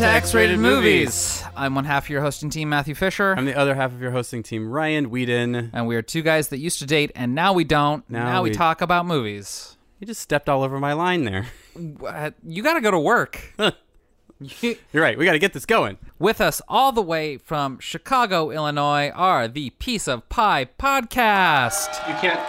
Welcome, to X-Rated Movies. I'm one half of your hosting team, Matthew Fisher, I'm the other half of your hosting team, Ryan Whedon. and we are two guys that used to date, and now we don't. Now Now, we, we- talk about movies. You just stepped all over my line there. Uh, You got to go to work. You- You're right. We got to get this going. With us all the way from Chicago, Illinois, are the Piece of Pie podcast. You can't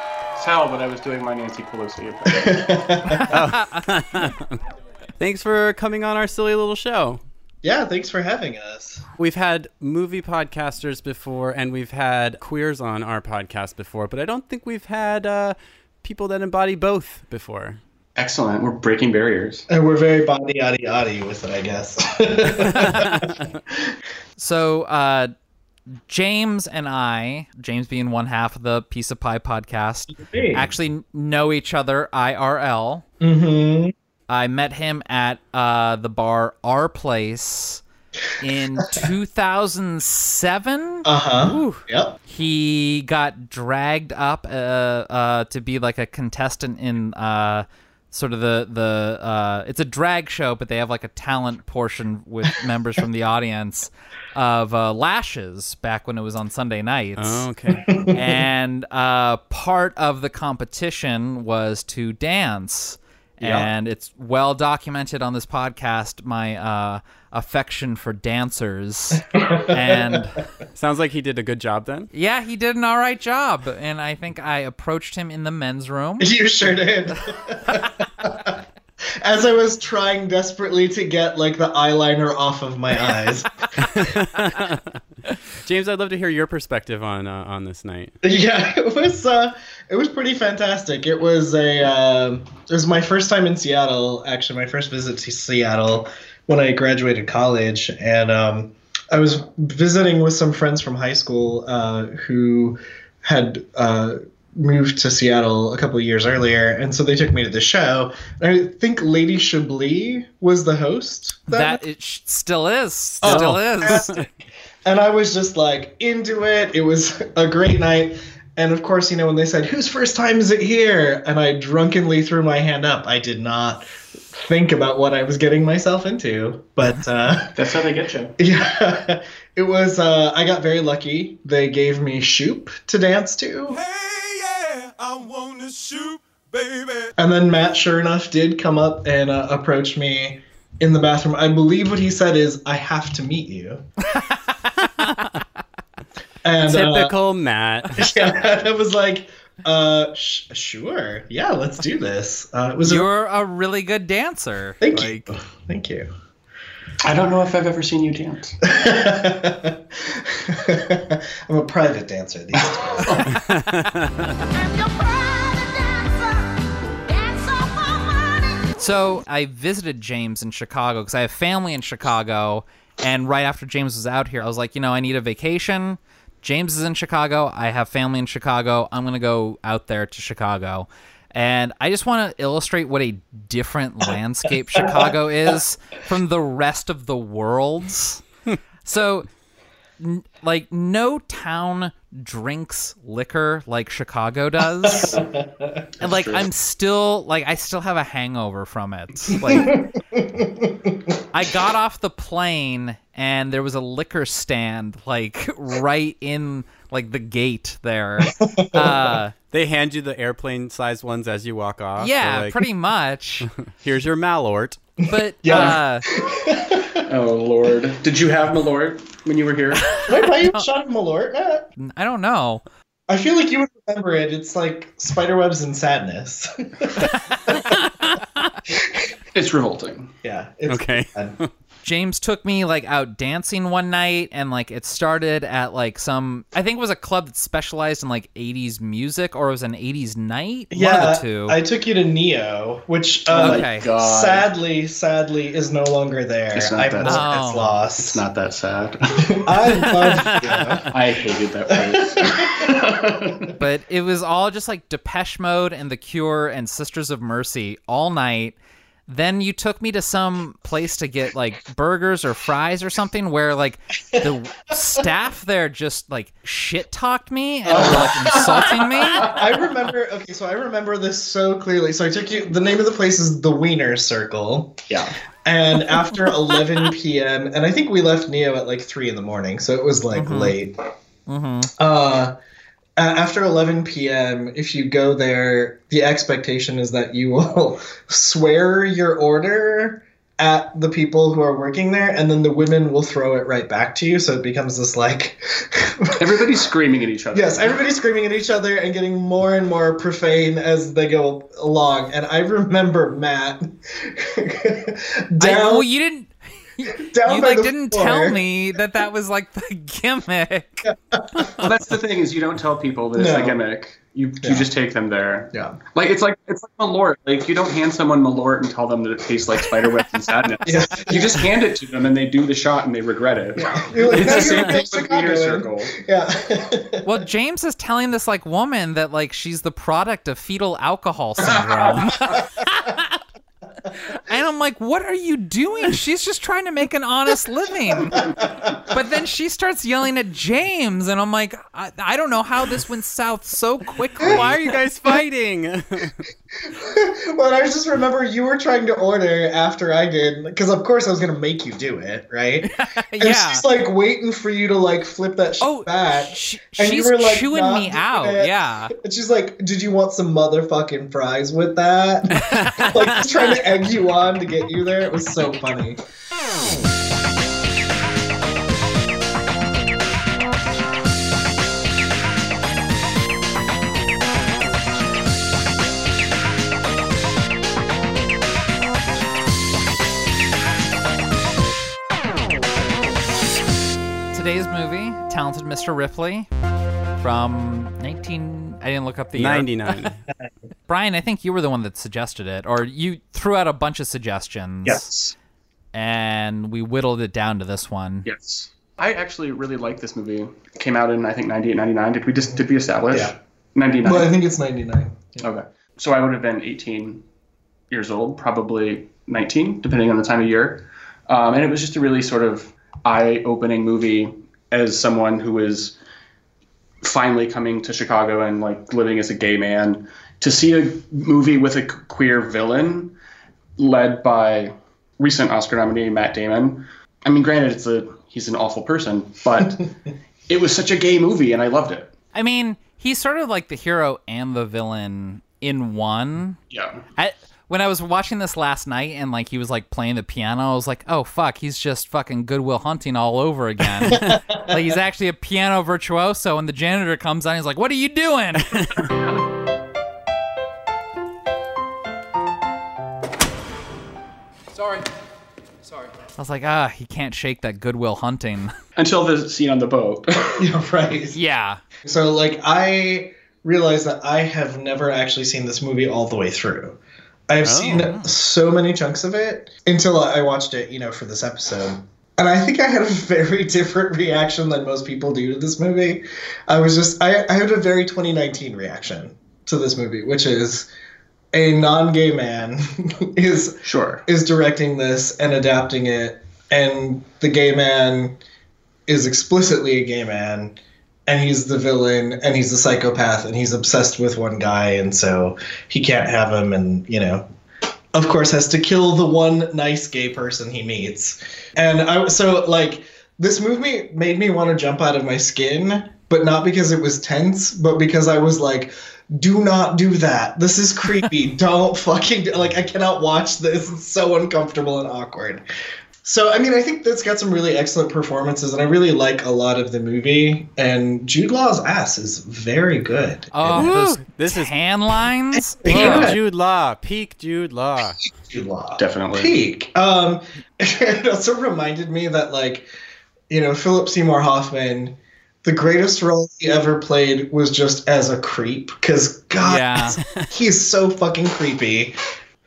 tell, but I was doing my Nancy Pelosi impression. Thanks for coming on our silly little show. Yeah, thanks for having us. We've had movie podcasters before, and we've had queers on our podcast before, but I don't think we've had uh, people that embody both before. Excellent. We're breaking barriers. And we're very body yaddy yaddy with it, I guess. So, uh, James and I, James being one half of the Piece of Pie podcast, Hey. actually know each other IRL. mm-hmm. I met him at uh, the bar Our Place in 2007. Uh huh. Yep. he got dragged up uh, uh, to be like a contestant in uh, sort of the the uh, it's a drag show, but they have like a talent portion with members from the audience of uh, Lashes back when it was on Sunday nights. Oh, okay. and uh, part of the competition was to dance. And it's well documented on this podcast my uh, affection for dancers. and Sounds like he did a good job then. yeah, he did an all right job, and I think I approached him in the men's room. You sure did. As I was trying desperately to get like the eyeliner off of my eyes. James, I'd love to hear your perspective on uh, on this night. yeah, it was uh, it was pretty fantastic. It was a um it was my first time in Seattle. Actually, my first visit to Seattle when I graduated college, and um, I was visiting with some friends from high school uh, who had. Uh, moved to Seattle a couple of years earlier, and so they took me to the show. And I think Lady Chablis was the host. That it sh- still is, Oh. still is. and I was just like into it. It was a great night. And of course, you know, when they said, Whose first time is it here? And I drunkenly threw my hand up, I did not think about what I was getting myself into. But uh, That's how they get you. yeah, it was, uh, I got very lucky. They gave me Shoop to dance to. Hey, yeah, I wanna shoot, baby. And then Matt, sure enough, did come up and uh, approach me in the bathroom. I believe what he said is, I have to meet you. and uh, Typical Matt. yeah, I was like, uh, sh- sure, yeah, let's do this. Uh, it was You're a really good dancer. thank like, you, thank you. I don't know if I've ever seen you dance. I'm a private dancer these days. I'm your private dancer, dancer for money. So I visited James in Chicago because I have family in Chicago, and right after James was out here, I was like, you know, I need a vacation. James is in Chicago. I have family in Chicago. I'm gonna go out there to Chicago, and I just want to illustrate what a different landscape Chicago is from the rest of the world's. So like no town drinks liquor like Chicago does. and like I'm still like I still have a hangover from it. Like I got off the plane and there was a liquor stand like right in like the gate there. Uh They hand you the airplane sized ones as you walk off. yeah, like, pretty much. Here's your Malort. But Yeah. uh Oh Lord, did you have Malort when you were here? Did I buy you a shot of Malort, Matt? I don't know. I feel like you would remember it. It's like spiderwebs and sadness. It's revolting. yeah. It's Okay. Fun. James took me like out dancing one night and like it started at like some I think it was a club that specialized in like 80s music or it was an 80s night one Yeah, of the two I took you to Neo, which uh, Okay. God, sadly, sadly is no longer there. It's not I that mourn sad. its loss. it's not that sad. I love you. I hated that place. but it was all just like Depeche Mode and The Cure and Sisters of Mercy all night. Then you took me to some place to get like burgers or fries or something where like the staff there just like shit talked me and were like insulting me. I remember. Okay, so I remember this so clearly. So I took you. The name of the place is the Wiener Circle, yeah. And after 11 p.m., and I think we left Neo at like three in the morning, so it was like late. Uh, a- after 11 p.m., if you go there, the expectation is that you will swear your order at the people who are working there, and then the women will throw it right back to you. So it becomes this like. Everybody's screaming at each other. Yes, everybody's screaming at each other and getting more and more profane as they go along. And I remember Matt I, down, well, you didn't. Down You by like the didn't floor. tell me that that was like the gimmick. Well, that's the thing is you don't tell people that it's No. a gimmick. You Yeah. you just take them there. Yeah. Like it's like it's like Malort. Like you don't hand someone Malort and tell them that it tastes like spiderwebs and sadness. Yeah. You just hand it to them and they do the shot and they regret it. You're It's the same thing real with Wiener Chicagoan." Circle. Yeah. Well, James is telling this like woman that like she's the product of fetal alcohol syndrome. And I'm like, what are you doing? She's just trying to make an honest living. But then she starts yelling at James, and I'm like, I, I don't know how this went south so quickly. Why are you guys fighting? well, I just remember you were trying to order after I did, because of course I was gonna make you do it, right? And yeah. she's like waiting for you to like flip that shit Oh, back. Sh- And you she's were, like, chewing me out. it. Yeah. And she's like, "Did you want some motherfucking fries with that?" like trying to egg you on to get you there. It was so funny. Talented Mr. Ripley, from 19. I didn't look up the year. 99. Brian, I think you were the one that suggested it, or you threw out a bunch of suggestions. Yes. And we whittled it down to this one. Yes. I actually really like this movie. It came out in I think 98, 99. Did we just did we establish? Yeah. 99. Well, I think it's ninety nine. Okay. So I would have been 18 years old, probably 19, depending on the time of year. Um, and it was just a really sort of eye opening movie as someone who is finally coming to Chicago and like living as a gay man. To see a movie with a queer villain led by recent Oscar nominee Matt Damon. I mean, granted, it's a he's an awful person, but it was such a gay movie and I loved it. I mean, he's sort of like the hero and the villain in one. Yeah. I, when I was watching this last night and like he was like playing the piano, I was like, oh fuck, he's just fucking Good Will Hunting all over again. like he's actually a piano virtuoso, and the janitor comes on, he's like, what are you doing? Sorry. Sorry. I was like, ah, he can't shake that Good Will Hunting. Until the scene on the boat. Yeah, right. yeah. So like I realized that I have never actually seen this movie all the way through. I've oh, seen so many chunks of it until I watched it, you know, for this episode. And I think I had a very different reaction than most people do to this movie. I was just I, I had a very 2019 reaction to this movie, which is a non-gay man is sure. is directing this and adapting it, and the gay man is explicitly a gay man, and he's the villain, and he's a psychopath, and he's obsessed with one guy, and so he can't have him, and you know, of course, has to kill the one nice gay person he meets, and I so like this movie made me want to jump out of my skin, but not because it was tense, but because I was like. Do not do that. This is creepy. Don't fucking do, like. I cannot watch this. It's so uncomfortable and awkward. So, I mean, I think that's got some really excellent performances, and I really like a lot of the movie. And Jude Law's ass is very good. Oh, Woo! those This is- tan lines. Peak Yeah. Jude Law. Peak Jude Law. Jude Law. Definitely. Peak. Um, it also reminded me that, like, you know, Philip Seymour Hoffman, the greatest role he ever played was just as a creep. Because, God, Yeah. he's so fucking creepy.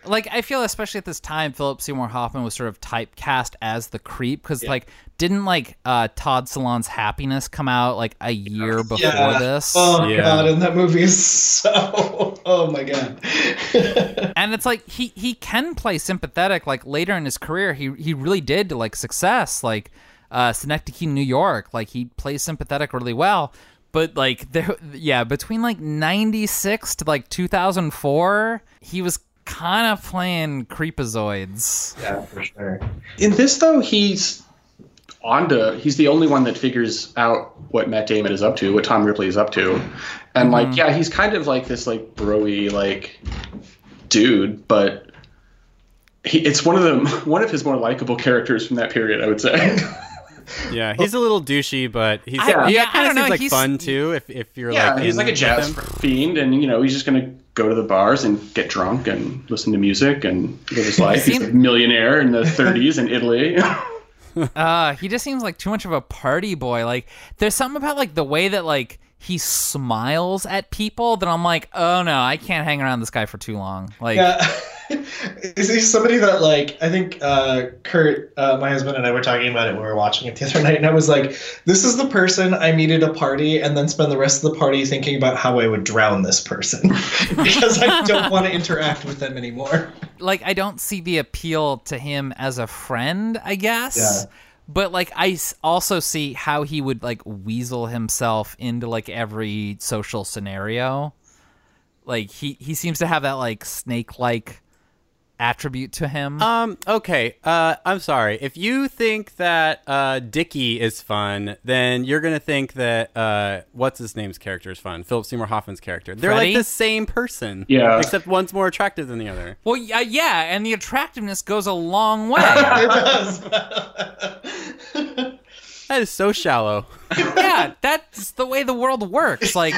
Like I feel especially at this time, Philip Seymour Hoffman was sort of typecast as the creep because like didn't like uh, Todd Solondz's Happiness come out like a year before Yeah. this, Oh, Yeah. God, and that movie is so. Oh, my God. and it's like he he can play sympathetic. Like later in his career, he he really did to like success, like uh, Synecdoche, New York. Like he plays sympathetic really well. But like there, yeah, between like '96 to like 2004, he was kind of playing creepazoids. Yeah, for sure. In this though, he's on to he's the only one that figures out what Matt Damon is up to, what Tom Ripley is up to. And like, mm-hmm. yeah, he's kind of like this like broy like dude, but he, it's one of the one of his more likable characters from that period, I would say. Yeah, he's a little douchey, but he's I- he yeah, I kind don't know, like he's- fun too. If if you're yeah, like he's like a jazz fiend, and you know he's just gonna go to the bars and get drunk and listen to music and live his life. He's a millionaire in the 30s in Italy. Uh, he just seems like too much of a party boy. Like, there's something about like the way that like he smiles at people that I'm like, oh no, I can't hang around this guy for too long. Like, Yeah. Is he somebody that like I think uh, Kurt, uh, my husband and I were talking about it when we were watching it the other night, and I was like, "This is the person I meet at a party, and then spend the rest of the party thinking about how I would drown this person because I don't want to interact with them anymore." like I don't see the appeal to him as a friend, I guess. Yeah. But like I also see how he would like weasel himself into like every social scenario. Like he he seems to have that like snake like attribute to him. Um. Okay. Uh. I'm sorry. If you think that uh Dickie is fun, then you're gonna think that uh what's his name's character is fun. Philip Seymour Hoffman's character. They're Freddie? like the same person. Yeah. Except one's more attractive than the other. well, yeah, yeah, and the attractiveness goes a long way. It does. That is so shallow. yeah, that's the way the world works. Like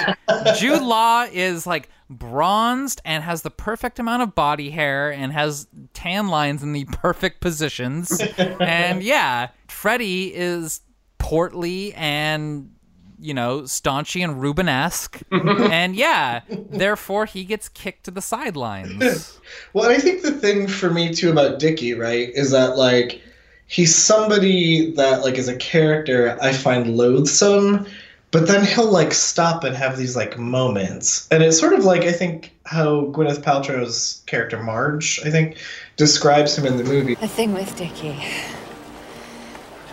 Jude Law is like bronzed and has the perfect amount of body hair and has tan lines in the perfect positions. and yeah, Freddie is portly and you know, staunchy and Rubenesque. and yeah, therefore he gets kicked to the sidelines. Well, I think the thing for me too about Dickie, right, is that like he's somebody that like as a character I find loathsome, but then he'll like stop and have these like moments. And it's sort of like I think how Gwyneth Paltrow's character Marge, I think, describes him in the movie. The thing with Dickie,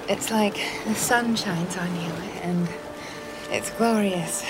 it's like the sun shines on you and it's glorious.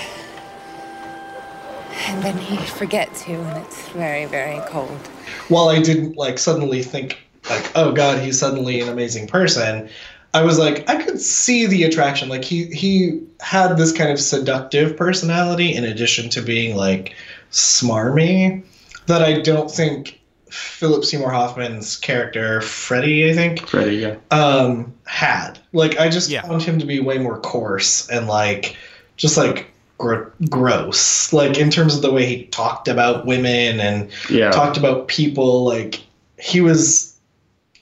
And then he forgets you and it's very, very cold. While I didn't like suddenly think like, oh god, he's suddenly an amazing person. I was like, I could see the attraction. Like he he had this kind of seductive personality in addition to being like smarmy that I don't think Philip Seymour Hoffman's character Freddie, I think, Freddie, yeah. um, had. Like I just Yeah. found him to be way more coarse and like just like gr- gross. Like in terms of the way he talked about women and Yeah. talked about people. Like he was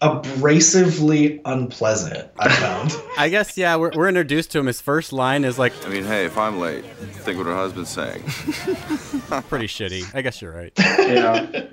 abrasively unpleasant. I found. I guess yeah. We're, we're introduced to him. His first line is like I mean, hey, if I'm late, think what her husband's saying. pretty shitty. I guess you're right. yeah.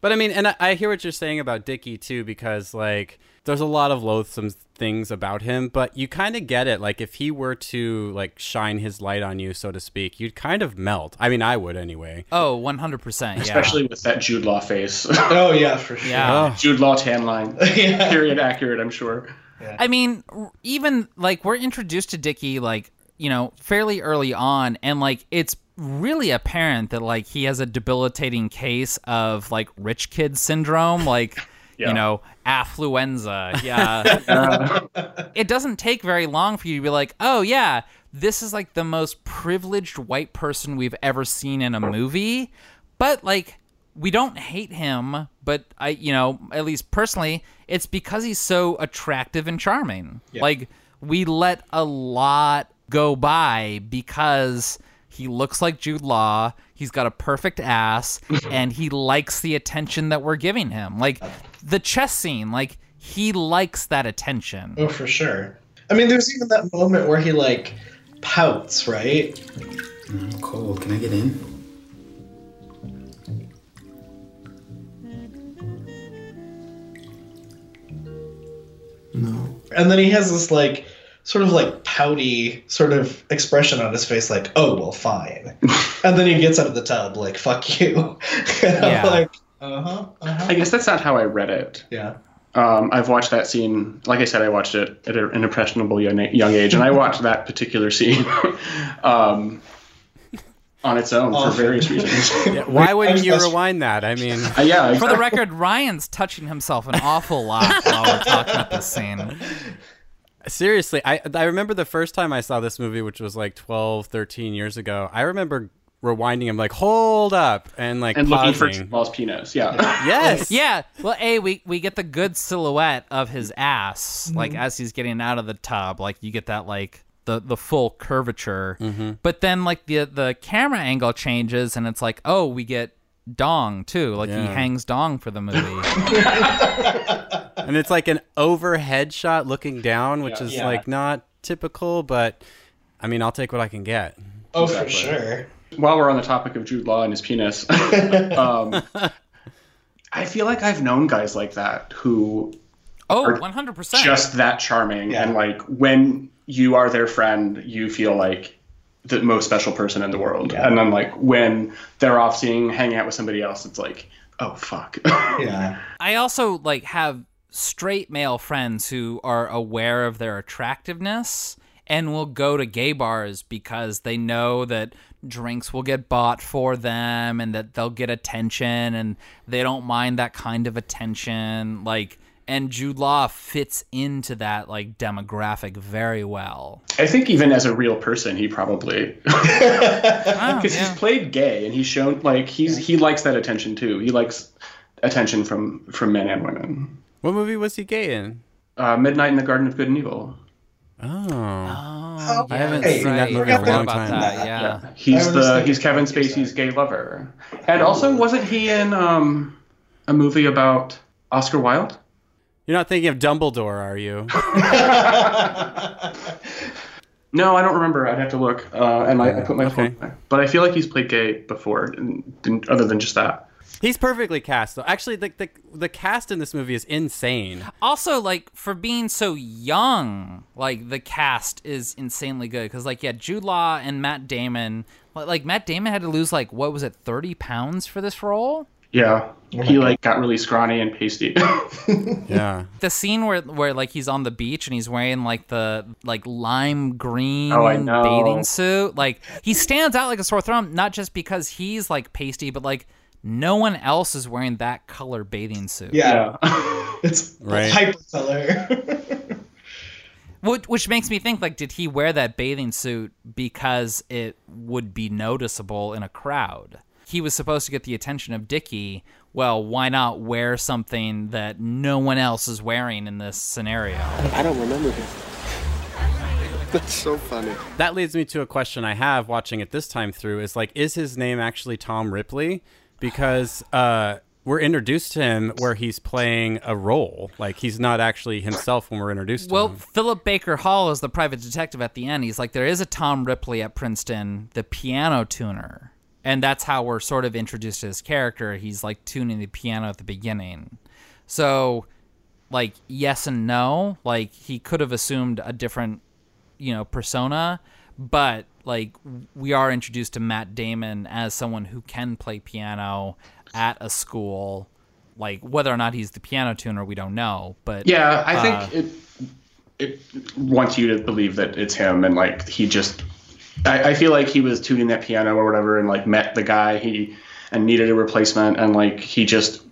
But I mean, and I, I hear what you're saying about Dickie too, because like there's a lot of loathsome things about him, but you kind of get it. Like if he were to like shine his light on you, so to speak, you'd kind of melt. I mean, I would anyway. Oh, 100%. Yeah. Especially with that Jude Law face. oh yeah, for sure. Yeah. Jude Law tan line. Yeah. Period accurate, I'm sure. I mean, even like we're introduced to Dickie like you know fairly early on, and like it's really apparent that like he has a debilitating case of like rich kid syndrome, like Yeah. you know affluenza. Yeah, it doesn't take very long for you to be like, oh yeah, this is like the most privileged white person we've ever seen in a movie, but like we don't hate him, but I, you know, at least personally, it's because he's so attractive and charming. Like we let a lot go by because he looks like Jude Law. He's got a perfect ass, and he likes the attention that we're giving him. Like the chess scene, like he likes that attention. Oh, for sure. I mean, there's even that moment where he like pouts, right? I'm cold. Can I get in? No. And then he has this like sort of like pouty sort of expression on his face, like, "Oh well, fine." and then he gets out of the tub, like, "Fuck you." and Yeah. I'm like, uh huh, uh huh. I guess that's not how I read it. Yeah. Um, I've watched that scene. Like I said, I watched it at an impressionable young, young age, and I watched that particular scene. um, on its own for various reasons. Yeah, why wouldn't you rewind that? I mean, Uh, yeah, For the record, Ryan's touching himself an awful lot while we're talking about this scene. seriously, I I remember the first time I saw this movie, which was like 12, 13 years ago. I remember rewinding him, like, hold up, and like and looking for pausing. Lost penis. Yeah. Yes. Yeah, well, a we we get the good silhouette of his ass, like Mm-hmm. as he's getting out of the tub. Like you get that like the the full curvature. Mm-hmm. But then like the the camera angle changes, and it's like, oh, we get dong too. Like he hangs dong for the movie. and it's like an overhead shot looking down, which Yeah. is Yeah. like not typical, but I mean, I'll take what I can get. Oh, for sure. While we're on the topic of Jude Law and his penis, um, I feel like I've known guys like that who oh, Or one hundred percent. just that charming Yeah. and like when you are their friend you feel like the most special person in the world Yeah. and then like when they're off seeing hanging out with somebody else it's like oh fuck Yeah. I also like have straight male friends who are aware of their attractiveness and will go to gay bars because they know that drinks will get bought for them and that they'll get attention and they don't mind that kind of attention like and Jude Law fits into that like demographic very well. i think even as a real person he probably Wow, because yeah. he's played gay and he's shown like he's he likes that attention too he likes attention from from men and women What movie was he gay in? uh, midnight in the garden of good and evil Oh, Oh, I haven't yeah, seen that right. movie in a long time. that, yeah. he's the he's kevin spacey's gay lover and also wasn't he in um a movie about oscar wilde you're not thinking of Dumbledore, are you? No, I don't remember. I'd have to look. Uh, and I, I put my Okay. phone away. But I feel like he's played gay before, and, and other than just that. He's perfectly cast, though. Actually, the, the the cast in this movie is insane. also like for being so young like the cast is insanely good because like yeah jude law and matt damon like like, matt damon had to lose like what was it 30 pounds for this role Yeah, oh he like got really scrawny and pasty. Yeah. the scene where where like he's on the beach and he's wearing like the like lime green Oh, bathing suit like he stands out like a sore thumb not just because he's like pasty but like no one else is wearing that color bathing suit Yeah. It's Right. hyper color. Which, which makes me think like, did he wear that bathing suit because it would be noticeable in a crowd? He was supposed to get the attention of Dickie. Well, why not wear something that no one else is wearing in this scenario? I don't remember him. That's so funny. That leads me to a question I have watching it this time through is like, is his name actually Tom Ripley? Because uh, we're introduced to him where he's playing a role. Like, he's not actually himself when we're introduced to him. Well. Philip Baker Hall is the private detective at the end. He's like, there is a Tom Ripley at Princeton, the piano tuner. And that's how we're sort of introduced to his character. He's like tuning the piano at the beginning. So, like, yes and no. Like, he could have assumed a different, you know, persona. But, like, we are introduced to Matt Damon as someone who can play piano at a school. Like, whether or not he's the piano tuner, we don't know. But yeah, I uh, think it it wants you to believe that it's him, and like he just. I, I feel like he was tuning that piano or whatever, and like met the guy he and needed a replacement, and like he just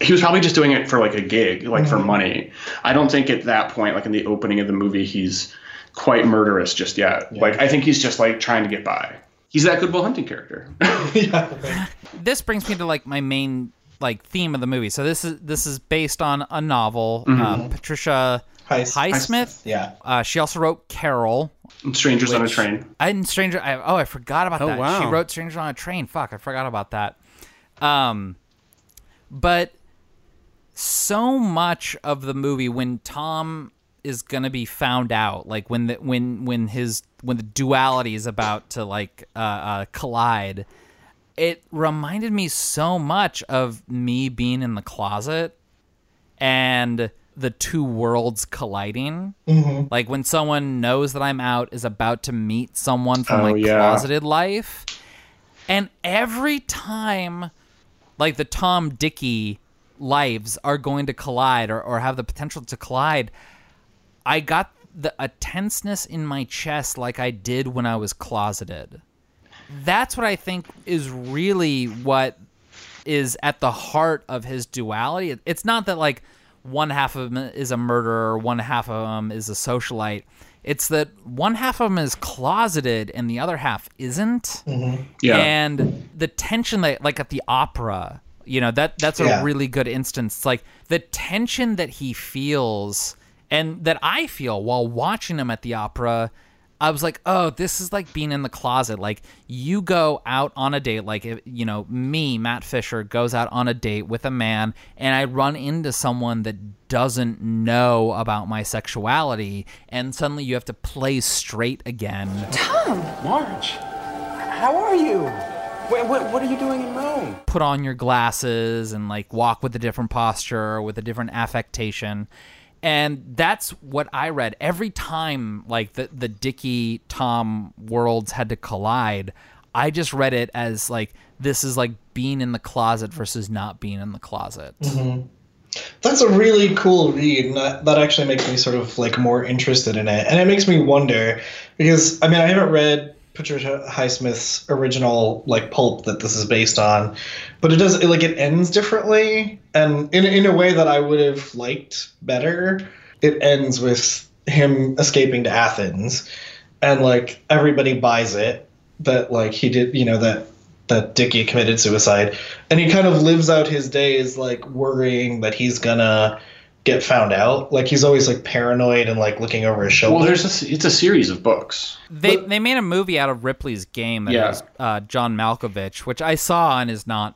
he was probably just doing it for like a gig, like for money. I don't think at that point, like in the opening of the movie, he's quite murderous just yet. Like I think he's just like trying to get by. He's that Good Will Hunting character. yeah. this brings me to like my main like theme of the movie. So this is this is based on a novel. Uh, Patricia Highs- Highsmith. Yeah. Uh, she also wrote Carol. Strangers on a Train. I Stranger. I, oh, I forgot about Oh, that. She wrote Stranger on a Train. Fuck, I forgot about that. Um, but so much of the movie when Tom is gonna be found out, like when the when when his when the duality is about to like uh, uh, collide, it reminded me so much of me being in the closet and the two worlds colliding. Like when someone knows that I'm out is about to meet someone from Oh, my yeah. closeted life. And every time like the Tom Dickie lives are going to collide or, or have the potential to collide, I got the a tenseness in my chest like I did when I was closeted. that's what I think is really what is at the heart of his duality. It's not that like one half of him is a murderer, one half of him is a socialite. It's that one half of him is closeted and the other half isn't. Mm-hmm. Yeah. And the tension that like at the opera, you know, that that's a Yeah. really good instance. It's like the tension that he feels and that I feel while watching him at the opera. I was like, oh, this is like being in the closet. Like you go out on a date, like if, you know, me, Matt Fisher, goes out on a date with a man, and I run into someone that doesn't know about my sexuality, and suddenly you have to play straight again. Tom! Marge, how are you? What, what, what are you doing in Rome? put on your glasses and like walk with a different posture with a different affectation and that's what i read. Every time like the the dickie tom worlds had to collide i just read it as like this is like being in the closet versus not being in the closet. Mm-hmm. That's a really cool read, and that, that actually makes me sort of like more interested in it. And it makes me wonder because I mean I haven't read Patricia Highsmith's original like pulp that this is based on, but it does it, like it ends differently and in in a way that I would have liked better. It ends with him escaping to Athens, and like everybody buys it that like he did, you know that that Dickie committed suicide, and he kind of lives out his days like worrying that he's gonna get found out. Like he's always like paranoid and like looking over his shoulder. Well, there's a, s- it's a series of books. they they made a movie out of ripley's game that Yeah. was uh, john malkovich which i saw and is not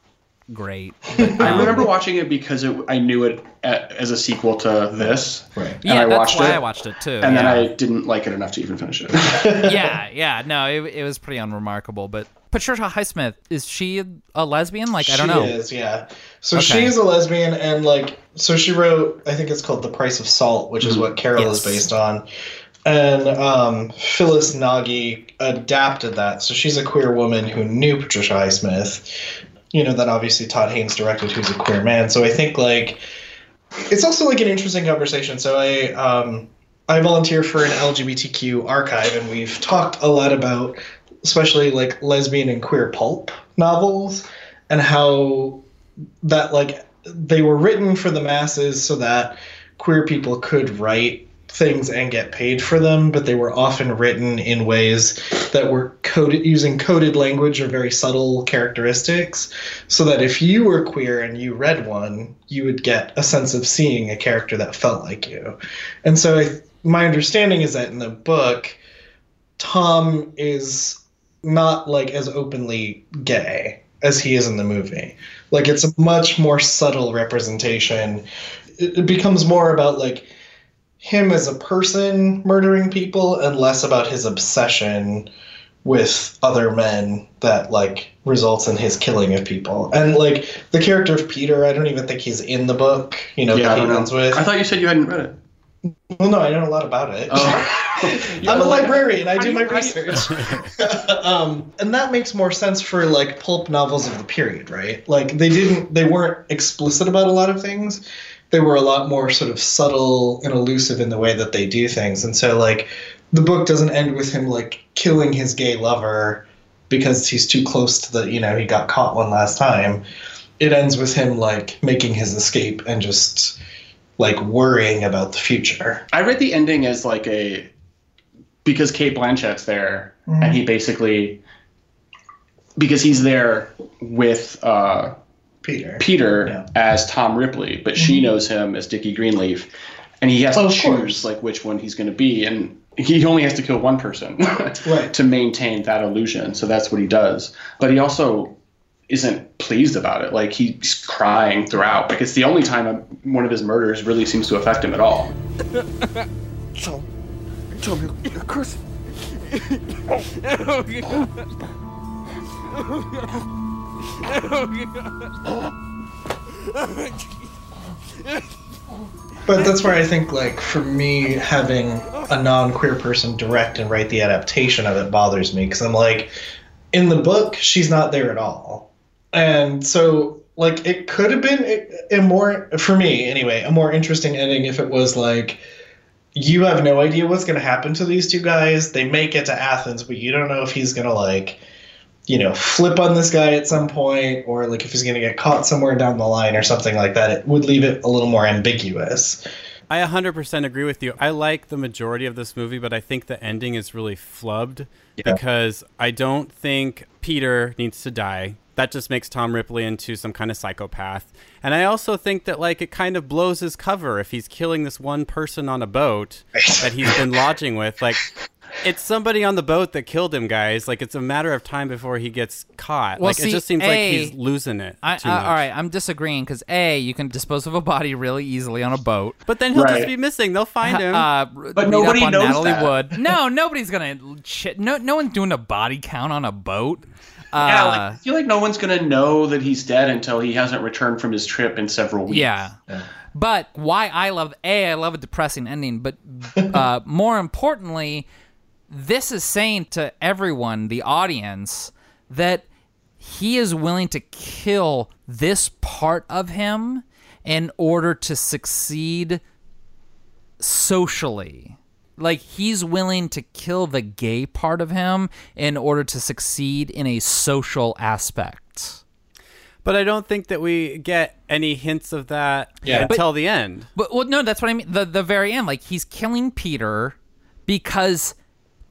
great but, I um, remember watching it because it, I knew it a, as a sequel to this. Right. And yeah I that's watched why it, i watched it too And then. I didn't like it enough to even finish it. yeah, yeah, no, it, it was pretty unremarkable. But Patricia Highsmith is she a lesbian? Like I don't she know. is, yeah. So Okay. she is a lesbian, and like, so she wrote, I think it's called "The Price of Salt," which is what Carol Yes. is based on. And um, Phyllis Nagy adapted that. So she's a queer woman who knew Patricia Highsmith. You know, that obviously Todd Haynes directed, who's a queer man. So I think like it's also like an interesting conversation. So I um, I volunteer for an LGBTQ archive, and we've talked a lot about, especially like lesbian and queer pulp novels, and how that like they were written for the masses so that queer people could write things and get paid for them, but they were often written in ways that were coded using coded language or very subtle characteristics, so that if you were queer and you read one, you would get a sense of seeing a character that felt like you. And so I, my understanding is that in the book, Tom is not like as openly gay as he is in the movie. Like it's a much more subtle representation. It, it becomes more about like him as a person murdering people and less about his obsession with other men that like results in his killing of people. And like the character of Peter, I don't even think he's in the book. You know, yeah, that he runs with. I thought you said you hadn't read it. Well, no, I know a lot about it. Oh. I'm a librarian. I do do my you- how do you- research. um, and that makes more sense for like pulp novels of the period, right? Like they didn't, they weren't explicit about a lot of things. They were a lot more sort of subtle and elusive in the way that they do things. And so, like, the book doesn't end with him like killing his gay lover because he's too close to the, you know, he got caught one last time. It ends with him like making his escape and just like worrying about the future. I read the ending as like a because Cate Blanchett's there, and he basically because he's there with uh, Peter. Peter as Tom Ripley, but she knows him as Dickie Greenleaf, and he has Oh, to choose course. like which one he's going to be, and he only has to kill one person Right. to maintain that illusion. So that's what he does. But he also isn't pleased about it. Like he's crying throughout. Like it's the only time one of his murders really seems to affect him at all. Tom, Tom, you're, you're cursing. But that's where I think, like, for me, having a non queer person direct and write the adaptation of it bothers me because I'm like, in the book, she's not there at all. And so, like, it could have been a, a more, for me anyway, a more interesting ending if it was like, you have no idea what's going to happen to these two guys. They make it to Athens, but you don't know if he's going to, like, you know, flip on this guy at some point, or like if he's going to get caught somewhere down the line or something like that, it would leave it a little more ambiguous. I 100% agree with you. I like the majority of this movie, but I think the ending is really flubbed Yeah. because I don't think Peter needs to die. That just makes Tom Ripley into some kind of psychopath. And I also think that like it kind of blows his cover if he's killing this one person on a boat that he's been lodging with. Like it's somebody on the boat that killed him, guys. Like it's a matter of time before he gets caught. Well, like see, it just seems A- like he's losing it. I, too I- much. all right, I'm disagreeing because a you can dispose of a body really easily on a boat, But then he'll Right. just be missing. They'll find him. Uh, But nobody knows Natalie that. Wood. No, nobody's gonna. Shit, no, no one's doing a body count on a boat. Yeah, Uh, like, I feel like no one's gonna know that he's dead until he hasn't returned from his trip in several weeks. Yeah. But why I love a I love a depressing ending, but uh, more importantly, this is saying to everyone, the audience, that he is willing to kill this part of him in order to succeed socially. Like he's willing to kill the gay part of him in order to succeed in a social aspect. But I don't think that we get any hints of that Yeah. until the end. But well, no, that's what I mean. The the very end, like he's killing Peter because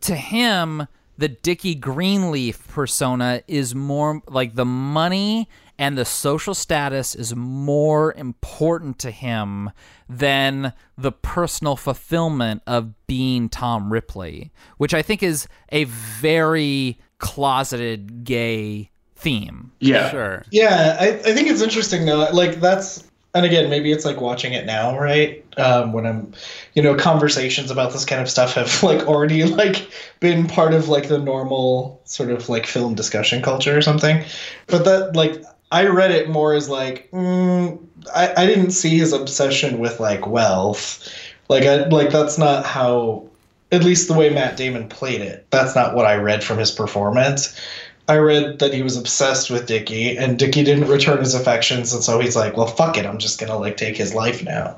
to him the Dickie Greenleaf persona is more like the money and the social status is more important to him than the personal fulfillment of being Tom Ripley, which I think is a very closeted gay theme. Yeah. Sure. Yeah, I, I think it's interesting though. Like that's and again, maybe it's like watching it now, right? Um, when I'm, you know, conversations about this kind of stuff have like already like been part of like the normal sort of like film discussion culture or something. But that like I read it more as like mm, I I didn't see his obsession with like wealth. Like I like that's not how at least the way Matt Damon played it. That's not what I read from his performance. I read that he was obsessed with Dickie, and Dickie didn't return his affections, and so he's like, "Well, fuck it, I'm just gonna like take his life now."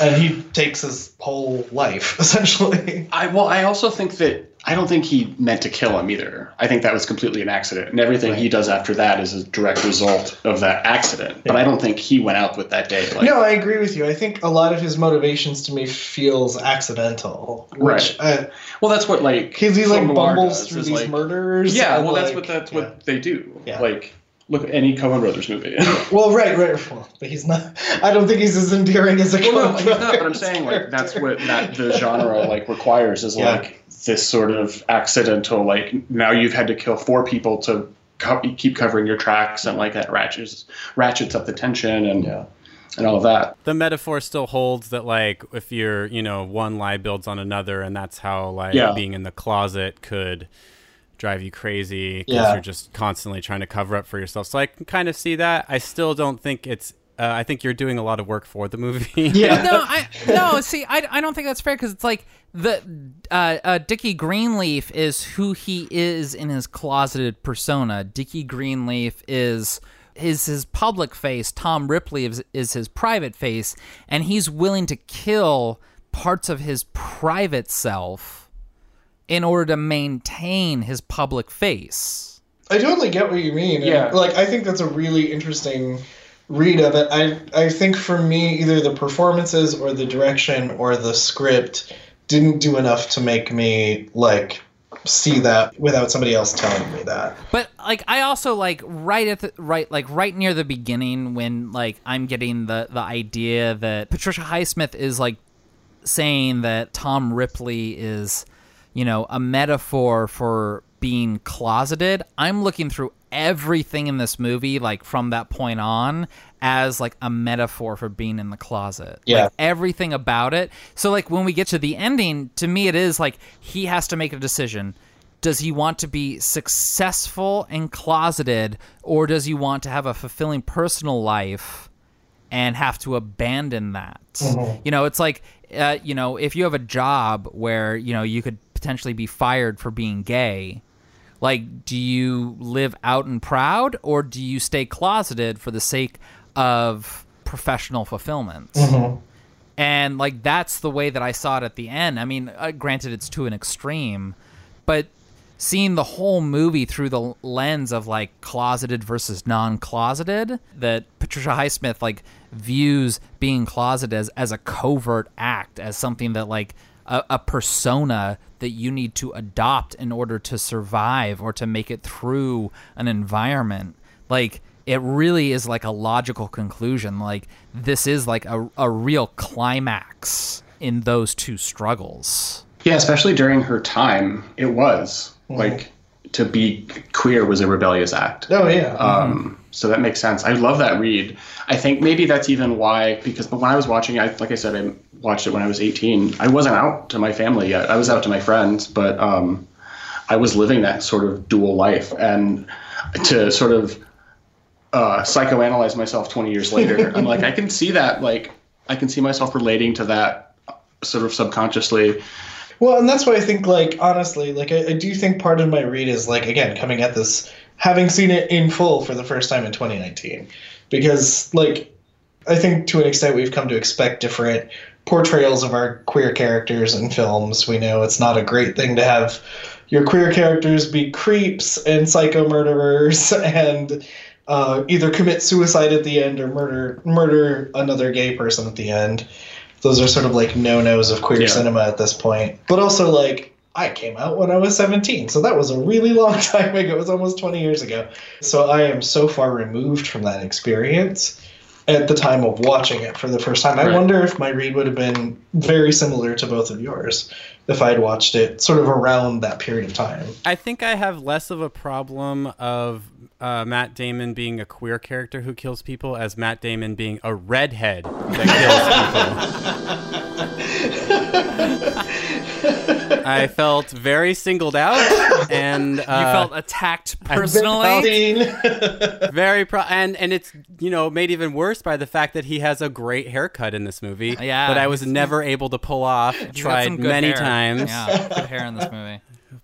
And he takes his whole life essentially. I well, I also think that I don't think he meant to kill him either. I think that was completely an accident, and everything he does after that is a direct result of that accident. But I don't think he went out with that day. Like, no, I agree with you. I think a lot of his motivations to me feels accidental, which uh, well, that's what like because he like film noir bumbles does, through these like- murders. Yeah, and, well, that's what that's what they do. Yeah. Like, look at any Coen Brothers movie. Well, right, right. Well, but he's not. I don't think he's as endearing as a. well, no, Coen he's not. But I'm saying like that's what that the genre like requires is Yeah. like this sort of accidental like now you've had to kill four people to co- keep covering your tracks and like that ratchets ratchets up the tension and and all of that. The metaphor still holds that like if you're, you know, one lie builds on another and that's how like Yeah. being in the closet could drive you crazy because Yeah. you're just constantly trying to cover up for yourself. So I can kind of see that. I still don't think it's uh, I think you're doing a lot of work for the movie. Yeah. no, I no. See, I, I don't think that's fair because it's like the uh, uh, Dickie Greenleaf is who he is in his closeted persona. Dickie Greenleaf is is his public face. Tom Ripley is, is his private face, and he's willing to kill parts of his private self in order to maintain his public face. I totally get what you mean. and, Yeah. like I think that's a really interesting read of it. I I think for me, either the performances or the direction or the script didn't do enough to make me like see that without somebody else telling me that. But like I also like right at the right like right near the beginning when like I'm getting the the idea that Patricia Highsmith is like saying that Tom Ripley is you know a metaphor for being closeted. I'm looking through everything in this movie like from that point on as like a metaphor for being in the closet. Yeah. Like everything about it. So like when we get to the ending, to me it is like he has to make a decision. Does he want to be successful and closeted or does he want to have a fulfilling personal life and have to abandon that? You know, it's like uh, you know, if you have a job where, you know, you could potentially be fired for being gay, like do you live out and proud or do you stay closeted for the sake of professional fulfillment and like that's the way that i saw it at the end. I mean uh, granted it's to an extreme but seeing the whole movie through the lens of like closeted versus non-closeted that Patricia Highsmith like views being closeted as, as a covert act as something that like a, a persona that you need to adopt in order to survive or to make it through an environment like it really is like a logical conclusion like this is like a, a real climax in those two struggles Yeah, especially during her time, it was like to be queer was a rebellious act. Oh yeah. Um, so that makes sense. I love that read. I think maybe that's even why because when I was watching, I like I said, I watched it when I was 18. I wasn't out to my family yet. I was out to my friends, but um, I was living that sort of dual life, and to sort of uh, psychoanalyze myself 20 years later, I'm like, I can see that. Like, I can see myself relating to that sort of subconsciously. Well, and that's why I think, like, honestly, like, I, I do think part of my read is, like, again, coming at this, having seen it in full for the first time in 2019. Because, like, I think to an extent we've come to expect different portrayals of our queer characters in films. We know it's not a great thing to have your queer characters be creeps and psycho murderers and uh, either commit suicide at the end or murder murder another gay person at the end. Those are sort of like no nos of queer Yeah. cinema at this point. But also like I came out when I was 17, so that was a really long time ago. It was almost 20 years ago. So I am so far removed from that experience at the time of watching it for the first time. I Right. wonder if my read would have been very similar to both of yours if I'd watched it sort of around that period of time. I think I have less of a problem of uh, Matt Damon being a queer character who kills people as Matt Damon being a redhead that kills I felt very singled out, and uh, you felt attacked personally very pro- and and it's you know made even worse by the fact that he has a great haircut in this movie Yeah, that I was never able to pull off. He's Tried some good many hair. times. Yeah, good hair in this movie.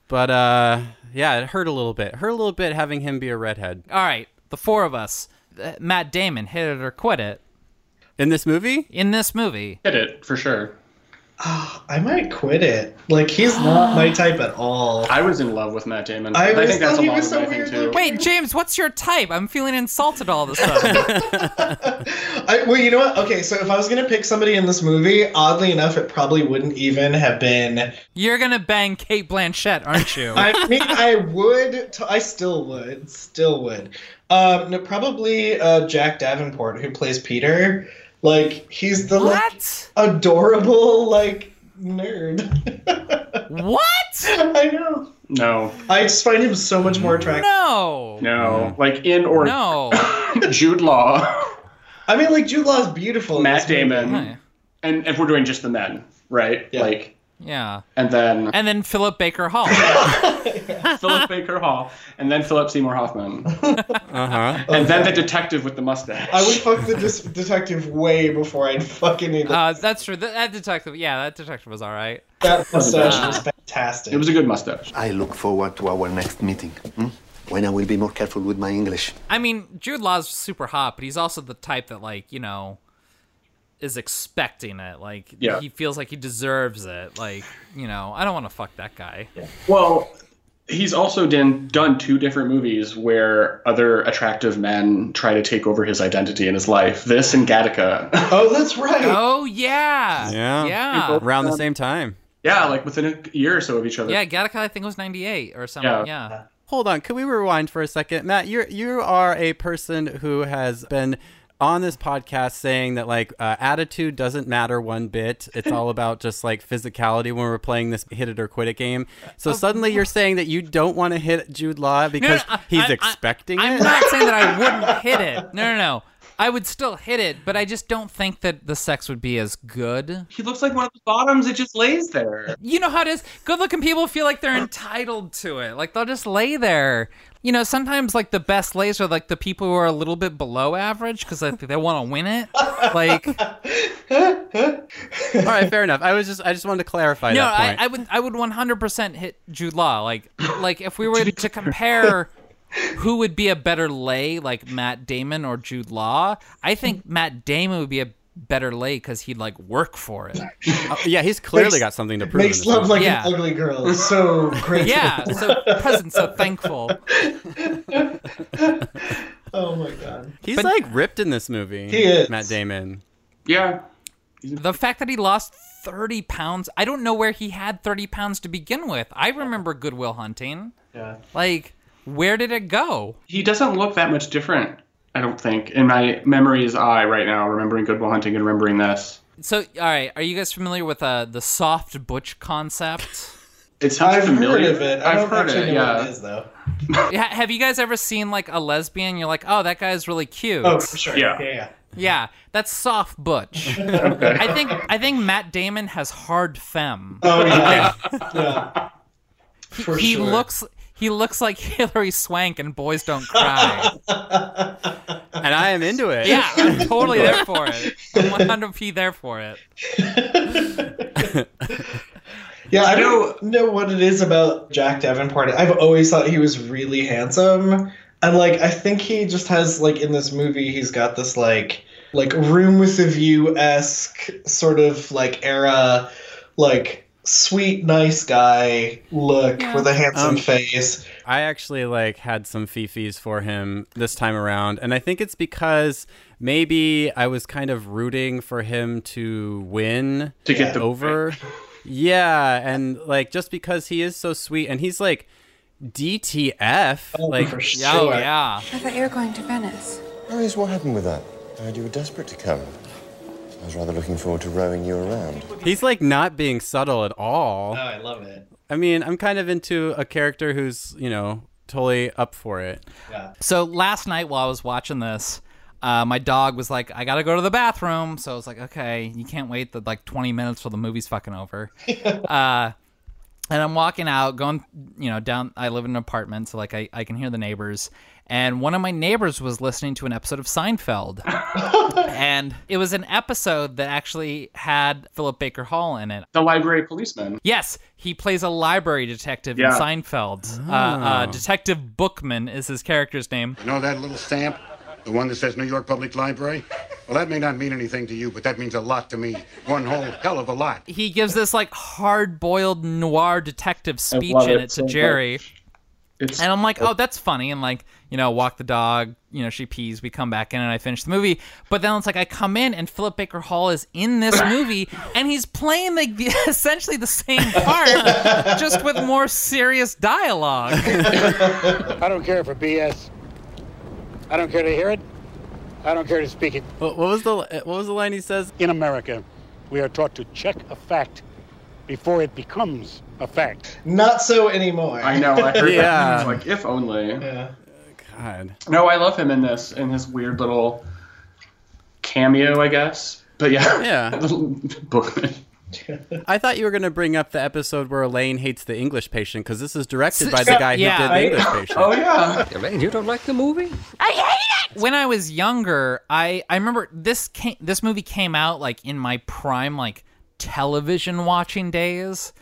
But uh, yeah, it hurt a little bit. Hurt a little bit having him be a redhead All right, the four of us. Uh, Matt Damon hit it or quit it in this movie. in this movie. Hit it for sure. I might quit it. Like he's not my type at all. I was in love with Matt Damon. I I, think that's a thought he lot was of so my thing weird too. Wait, James, what's your type? I'm feeling insulted all of a sudden. I, well, you know what? Okay, so if I was gonna pick somebody in this movie, oddly enough, it probably wouldn't even have been. You're gonna bang Cate Blanchett, aren't you? I mean, I would. T- I still would. Still would. Um, no, probably uh, Jack Davenport, who plays Peter. Like he's the like, adorable like nerd. What? I know. No, I just find him so much more attractive. No. no, like in or No. Jude Law, I mean, like Jude Law is beautiful. Matt this movie. Damon, Hi. and if we're doing just the men, right? Yeah. Like, Yeah. and then And then Philip Baker Hall. Philip Baker Hall, and then Philip Seymour Hoffman, Uh huh. and then the detective with the mustache. I would fuck the dis- detective way before I'd fucking need Uh, that's true. That, that detective, yeah, that detective was all right. that mustache. was fantastic. It was a good mustache. I look forward to our next meeting. hmm? When I will be more careful with my English. I mean, Jude Law's super hot, but he's also the type that, like, you know, is expecting it. Like, Yeah. he feels like he deserves it. Like, you know, I don't want to fuck that guy. Well, he's also done done two different movies where other attractive men try to take over his identity in his life. This and Gattaca. Oh, that's right. Oh, yeah. Yeah. Yeah. Around the same time. yeah, like within a year or so of each other. Yeah, Gattaca, I think, was 98 or something. Yeah. Yeah. Hold on, can we rewind for a second, Matt? You you are a person who has been on this podcast saying that like uh, attitude doesn't matter one bit. It's all about just like physicality when we're playing this hit it or quit it game. So suddenly you're saying that you don't want to hit Jude Law because I- he's I- expecting I'm not saying that I wouldn't hit it. No, no, no. I would still hit it, but I just don't think that the sex would be as good. He looks like one of the bottoms. that just lays there. You know how it is. Good-looking people feel like they're entitled to it. Like they'll just lay there. You know, sometimes like the best lays are like the people who are a little bit below average because like, they want to win it. Like, all right, fair enough. I was just I just wanted to clarify no, that I. I would, I would 100% hit Jude Law. Like, like if we were to compare who would be a better lay, like Matt Damon or Jude Law, I think Matt Damon would be a better late because he'd like work for it. Uh, yeah, he's clearly Makes- got something to prove. Makes love movie. like Yeah. an ugly girl. It's so great. yeah, so present, so thankful. Oh my god. He's But- like ripped in this movie. He is. Matt Damon. Yeah. The fact that he lost 30 pounds, I don't know where he had 30 pounds to begin with. I remember Good Will Hunting. Yeah. Like, where did it go? He doesn't look that much different, I don't think, in my memory's eye right now, remembering Good Will Hunting and remembering this. So, all right, are you guys familiar with uh, the soft butch concept? It's sounds I've familiar. heard of it. I I've don't heard actually it, know yeah. what it is though. Have you guys ever seen like a lesbian? You're like, oh, that guy's really cute. Oh, for sure. Yeah. Yeah. yeah. Yeah, that's soft butch. okay. I think I think Matt Damon has hard femme. Oh yeah. yeah. For he sure. looks he looks like Hilary Swank and Boys Don't Cry. And I am into it. yeah, I'm totally there for it. I'm 100p there for it. Yeah, I don't know what it is about Jack Davenport. I've always thought he was really handsome. And like I think he just has like in this movie he's got this like like room with a view esque sort of like era like sweet nice guy look with a handsome Um, face. I actually like had some fifis for him this time around, and I think it's because maybe I was kind of rooting for him to win To get the- over. Yeah, and like just because he is so sweet, and he's like DTF, like for Yeah, oh, yeah. I thought you were going to Venice. Marius, what happened with that? I heard you were desperate to come. I was rather looking forward to rowing you around. he's like not being subtle at all. Oh, I love it. I mean, I'm kind of into a character who's you know totally up for it. Yeah. So last night while I was watching this, uh, my dog was like, "I gotta go to the bathroom." So I was like, "Okay, you can't wait the like 20 minutes till the movie's fucking over." uh, and I'm walking out, going, you know, down. I live in an apartment, so like I, I can hear the neighbors. And one of my neighbors was listening to an episode of Seinfeld, and it was an episode that actually had Philip Baker Hall in it. The library policeman. Yes, he plays a library detective Yeah. in Seinfeld. Uh, uh, detective Bookman is his character's name. You know that little stamp? The one that says New York Public Library? Well, that may not mean anything to you, but that means a lot to me. One whole hell of a lot. he gives this like hard-boiled noir detective speech in it it to Jerry. It's And I'm like, oh, that's funny. And like, you know, walk the dog, you know, she pees, we come back in and I finish the movie. But then it's like I come in and Philip Baker Hall is in this movie and he's playing like the, essentially the same part, just with more serious dialogue. I don't care for BS. I don't care to hear it. I don't care to speak it. What, what was the what was the line he says? In America, we are taught to check a fact before it becomes a fact. Not so anymore. I know. I heard Yeah. that. I like, if only. Yeah. God. No, I love him in this, in his weird little cameo, I guess. But yeah, Yeah. little bookman. I thought you were going to bring up the episode where Elaine hates the English patient because this is directed by the guy who Yeah. did the English patient. Oh yeah. Elaine, you don't like the movie? I hate it. When I was younger, I I remember this came, this movie came out like in my prime like television watching days.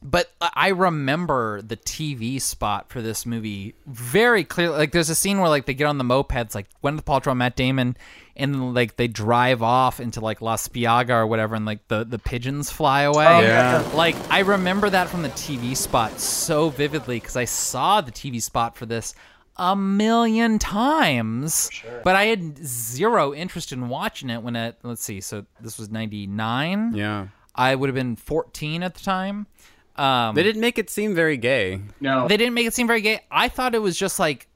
But I I remember the TV spot for this movie very clearly. Like, there's a scene where like they get on the mopeds, like Gwyneth Paltrow, and Matt Damon, and like they drive off into like La Spiaga or whatever, and like the the pigeons fly away. Oh, yeah. Like I remember that from the TV spot so vividly because I saw the TV spot for this a million times. Sure. But I had zero interest in watching it when it. Let's see. So this was '99. Yeah. I would have been 14 at the time. Um, They didn't make it seem very gay. No. they didn't make it seem very gay. I thought it was just like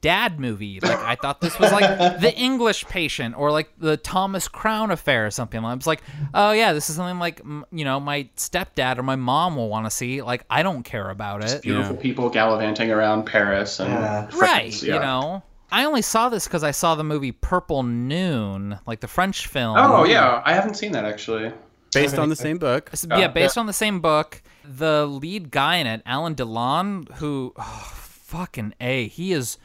dad movie. Like I thought this was like the English Patient or like the Thomas Crown Affair or something. I was like, oh yeah, this is something like you know my stepdad or my mom will want to see. Like I don't care about it. Beautiful people gallivanting around Paris and Yeah. France, Right, yeah. you know. I only saw this because I saw the movie Purple Noon, like the French film. Oh yeah, I haven't seen that actually. Based on the same book. S- yeah, based on the same book. The lead guy in it, Alain Delon, who oh, fucking a, he is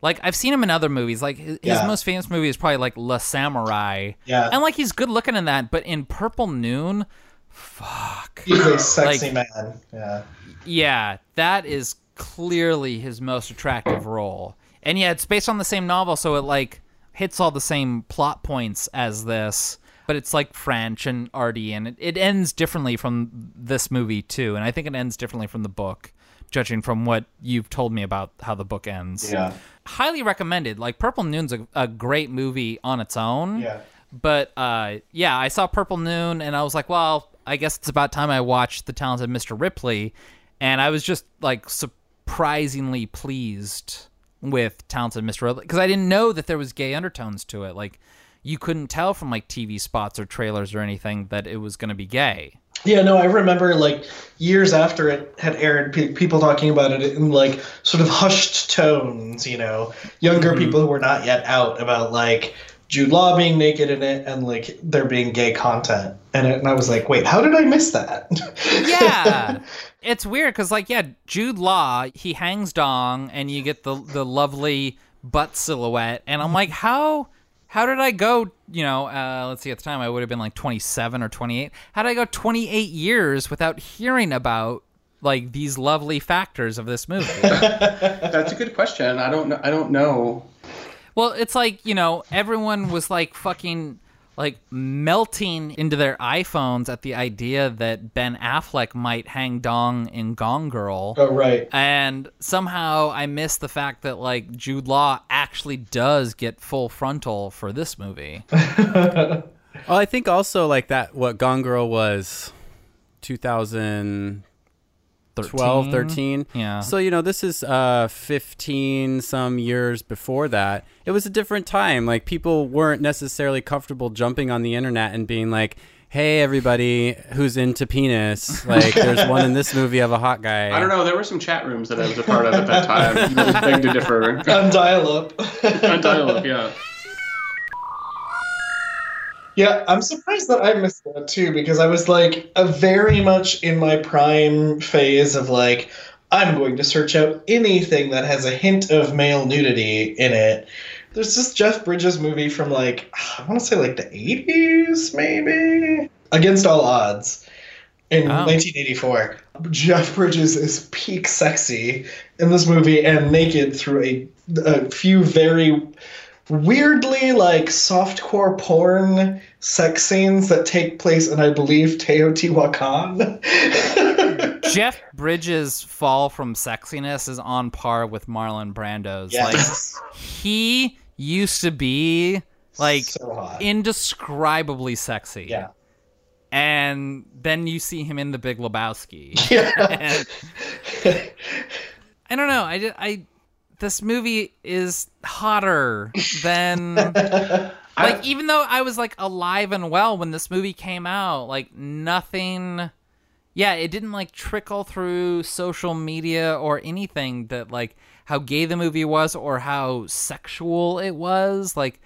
like I've seen him in other movies. Like his, Yeah. most famous movie is probably like La Samurai. Yeah. and like he's good looking in that, but in Purple Noon, fuck. He's a sexy Like- man. Yeah. Yeah, that is clearly his most attractive role. And yeah, it's based on the same novel, so it like hits all the same plot points as this. but it's like French and arty, and it, it ends differently from this movie too. And I think it ends differently from the book, judging from what you've told me about how the book ends. Yeah. highly recommended. Like Purple Noon's a, a great movie on its own. Yeah. But uh, yeah, I saw Purple Noon and I was like, well, I guess it's about time I watched The Talented Mr. Ripley, and I was just like surprisingly pleased with Talented Mr. Ripley because I didn't know that there was gay undertones to it. Like you couldn't tell from like TV spots or trailers or anything that it was going to be gay. Yeah, no, I remember like years after it had aired, pe- people talking about it in like sort of hushed tones, you know, younger mm-hmm. people who were not yet out about like Jude Law being naked in it and like there being gay content. And, it, and I was like, wait, how did I miss that? yeah. It's weird because like yeah jude law he hangs dong and you get the the lovely butt silhouette. And i'm mm-hmm. like how how did i go you know uh, let's see at the time i would have been like 27 or 28 how did i go 28 years without hearing about like these lovely factors of this movie That's a good question. I don't know. I don't know. Well, it's like, you know, everyone was like fucking like melting into their iPhones at the idea that Ben Affleck might hang dong in Gone Girl. Oh, right. And somehow I missed the fact that like Jude Law actually does get full frontal for this movie. Well, I think also like that what Gone Girl was 2012, 13. Yeah. So, you know, this is uh 15 some years before that. It was a different time. Like people weren't necessarily comfortable jumping on the internet and being like, "Hey everybody who's into penis, like there's one in this movie of a hot guy." I don't know. There were some chat rooms that I was a part of at that time. Beg to differ. On dial up. On dial-up, yeah. Yeah, I'm surprised that I missed that too because I was like a very much in my prime phase of like I'm going to search out anything that has a hint of male nudity in it. There's this Jeff Bridges movie from like I want to say like the 80s maybe against all odds in Oh. 1984. Jeff Bridges is peak sexy in this movie and naked through a, a few very weirdly like softcore porn sex scenes that take place in I believe Teotihuacan. Jeff Bridges' fall from sexiness is on par with Marlon Brando's. Yes. Like he used to be like So indescribably sexy. Yeah. And then you see him in The Big Lebowski. Yeah. And- I don't know. I, I this movie is hotter than like even though I was like alive and well when this movie came out, like nothing yeah, it didn't like trickle through social media or anything that like how gay the movie was or how sexual it was. Like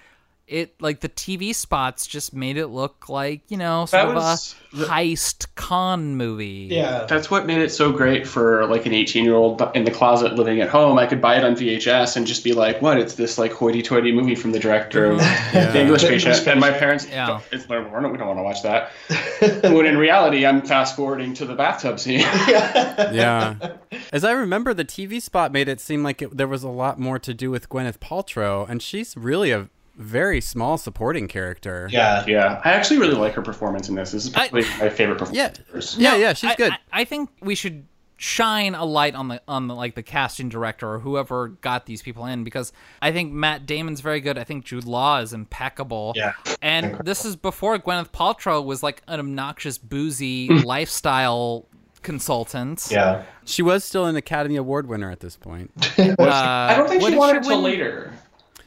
it like the TV spots just made it look like, you know, sort That of was a heist con movie. Yeah, that's what made it so great for like an 18 year old in the closet living at home. I could buy it on VHS and just be like, what? It's this like hoity toity movie from the director of mm-hmm. The English The Patient. English And my parents, Yeah. it's, we're not, we don't want to watch that. when in reality, I'm fast forwarding to the bathtub scene. yeah. As I remember, the TV spot made it seem like it, there was a lot more to do with Gwyneth Paltrow, and she's really a very small supporting character. Yeah. yeah. I actually really like her performance in this. This is probably my favorite performance. Yeah, yeah, yeah. she's I, good. I, I think we should shine a light on the on the like the casting director or whoever got these people in because I think Matt Damon's very good. I think Jude Law is impeccable. Yeah. And this is before Gwyneth Paltrow was like an obnoxious boozy lifestyle consultant. Yeah. She was still an Academy Award winner at this point. Uh, I don't think she did won it later.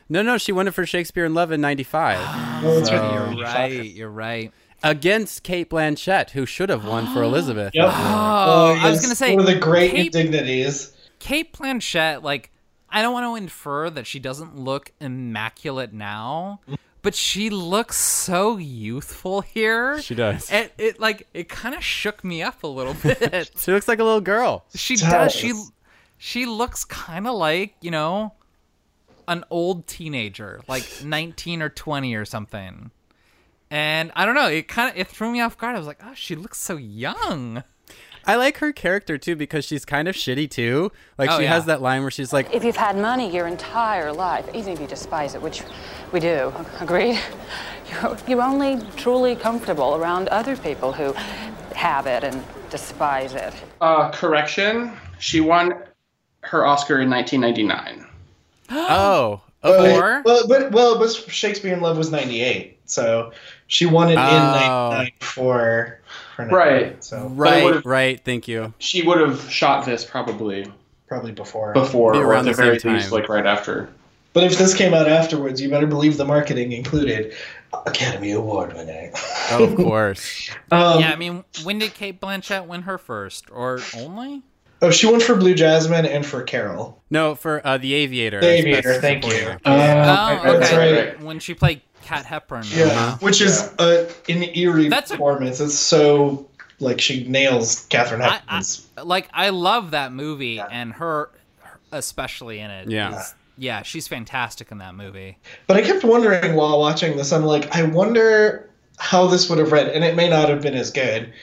No, no, she won it for Shakespeare in Love in '95 Oh, that's You're right. right. You're right. against Cate Blanchett, who should have won for Elizabeth. Yep. Oh, I was gonna say one of the great Kate- indignities. Cate Blanchett, like, I don't want to infer that she doesn't look immaculate now, but she looks so youthful here. She does. It, it like it kind of shook me up a little bit. She looks like a little girl. she does. does. She she looks kind of like you know an old teenager, like nineteen or twenty or something. And I don't know. It kind of it threw me off guard. I was like, oh, she looks so young. I like her character too because she's kind of shitty too. Like Oh, she yeah. has that line where she's like, If you've had money your entire life, even if you despise it, which we do, agreed? You're, you're only truly comfortable around other people who have it and despise it. Uh, correction. She won her Oscar in 1999. "Oh, Well, well, but well, but Shakespeare in Love was '98, so she won it in Oh. '99 for, for Right. So right, right, thank you." She would have shot this probably probably before. before, Be or around at the the very same least, time. like right after. But if this came out afterwards, you better believe the marketing included Academy Award winning. Oh, of course. Um, yeah, I mean, when did Cate Blanchett win her first, or only? Oh, she won for Blue Jasmine and for Carol. No, for uh, the Aviator. The Aviator, thank supporting you. actress. oh, okay. that's right. When she played Kat Hepburn. Yeah, Uh-huh. which is uh, an eerie performance. It's so like she nails Katharine I- Hepburn's. like I love that movie and her, her especially in it. Yeah. is- yeah, she's fantastic in that movie. But I kept wondering while watching this, I'm like, I wonder how this would have read, and it may not have been as good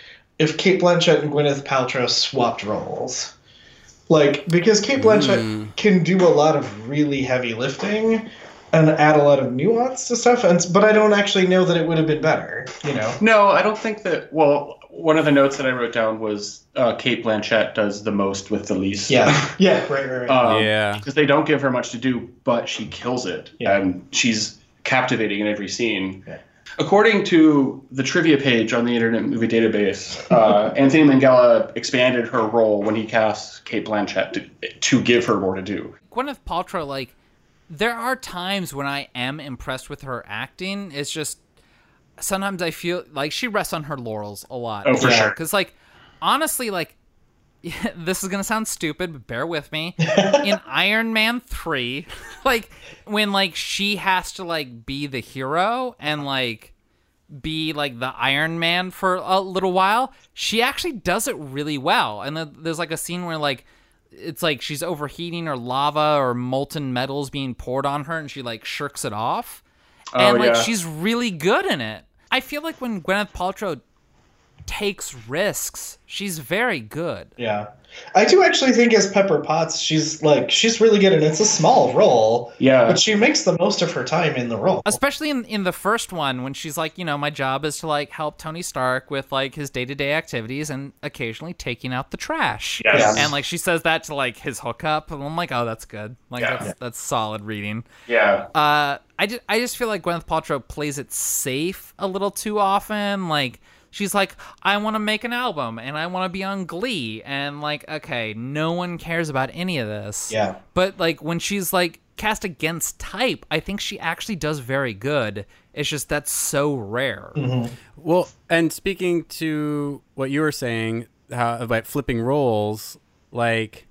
if Cate Blanchett and Gwyneth Paltrow swapped roles. Like, because Cate Blanchett Mm. can do a lot of really heavy lifting and add a lot of nuance to stuff, and but I don't actually know that it would have been better. You know? No, I don't think that. Well, one of the notes that I wrote down was uh, Cate Blanchett does the most with the least. Yeah, yeah, right, right, right. Um, Yeah. because they don't give her much to do, but she kills it, and she's captivating in every scene. According to the trivia page on the Internet Movie Database, uh, Anthony Minghella expanded her role when he cast Cate Blanchett to, to give her more to do. Gwyneth Paltrow, like, there are times when I am impressed with her acting. It's just sometimes I feel like she rests on her laurels a lot. Oh, for sure. Because, like, honestly, like, this is gonna sound stupid, but bear with me. In Iron Man three, like when like she has to like be the hero and like be like the Iron Man for a little while, she actually does it really well. And then there's like a scene where like it's like she's overheating or lava or molten metals being poured on her and she like shirks it off. Oh, and like yeah. she's really good in it. I feel like when Gwyneth Paltrow takes risks, she's very good. Yeah. I do actually think as Pepper Potts, she's like she's really good, and it's a small role. Yeah. but she makes the most of her time in the role. Especially in, in the first one when she's like, you know, my job is to like help Tony Stark with like his day to day activities and occasionally taking out the trash. Yes. And like she says that to like his hookup, and I'm like, oh, that's good. Like Yeah. that's that's solid reading. Yeah. Uh, I just I just feel like Gwyneth Paltrow plays it safe a little too often. Like she's like, I want to make an album and I want to be on Glee, and like, okay, no one cares about any of this. Yeah. But like when she's like cast against type, I think she actually does very good. It's just that's so rare. Mm-hmm. Well, and speaking to what you were saying how, about flipping roles, like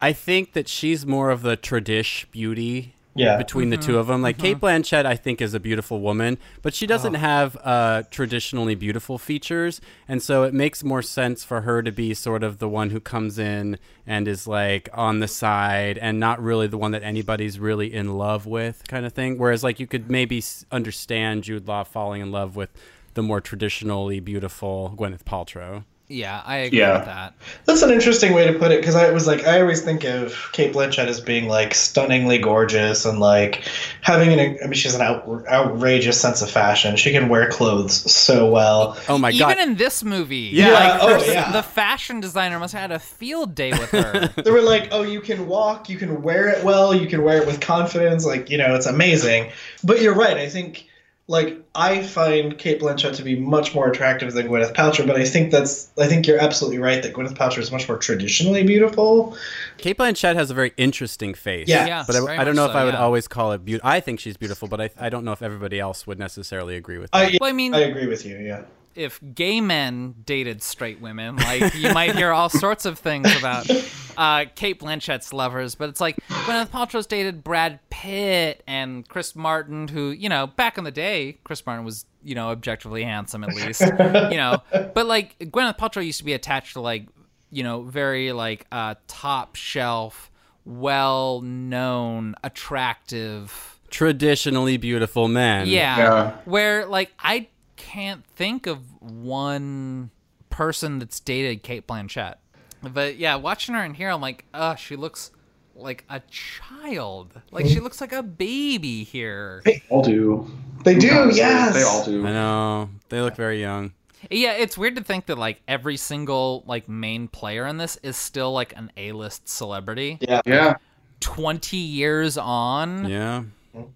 I think that she's more of the tradish beauty Yeah. between the Mm-hmm. two of them. Like Cate Blanchett, I think is a beautiful woman, but she Oh. doesn't have uh, traditionally beautiful features, and so it makes more sense for her to be sort of the one who comes in and is like on the side and not really the one that anybody's really in love with, kind of thing. Whereas like you could maybe understand Jude Law falling in love with the more traditionally beautiful Gwyneth Paltrow. Yeah, I agree Yeah. with that. That's an interesting way to put it because I was like, I always think of Cate Blanchett as being like stunningly gorgeous and like having an. I mean, she's an out, outrageous sense of fashion. She can wear clothes so well. Oh my God. Even in this movie, Yeah, like, oh, her- yeah. the fashion designer must have had a field day with her. They were like, oh, you can walk, you can wear it well, you can wear it with confidence. Like, you know, it's amazing. But you're right. I think, like, I find Cate Blanchett to be much more attractive than Gwyneth Paltrow. But I think that's, I think you're absolutely right that Gwyneth Paltrow is much more traditionally beautiful. Cate Blanchett has a very interesting face. Yeah. Yeah, but I, I don't much know if so, I would yeah. always call it beautiful. I think she's beautiful, but I, I don't know if everybody else would necessarily agree with that. I, Well, I mean- I agree with you. Yeah. If gay men dated straight women, like you might hear all sorts of things about uh, Cate Blanchett's lovers, but it's like Gwyneth Paltrow's dated Brad Pitt and Chris Martin, who you know back in the day, Chris Martin was you know objectively handsome at least, you know, but like Gwyneth Paltrow used to be attached to like you know very like uh, top shelf, well known, attractive. Traditionally beautiful men. Yeah. Yeah. Where like I can't think of one person that's dated Cate Blanchett. But yeah, watching her in here, I'm like, uh, she looks like a child. Like she looks like a baby here. They all do. They do, Honestly, yes. They all do. I know they look very young. Yeah, it's weird to think that like every single like main player in this is still like an A-list celebrity. Yeah. Yeah. 20 years on. Yeah.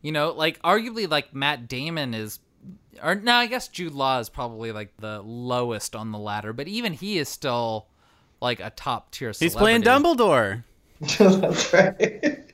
You know, like arguably like Matt Damon is or no, I guess Jude Law is probably like the lowest on the ladder, but even he is still like a top tier He's playing. Dumbledore. That's right.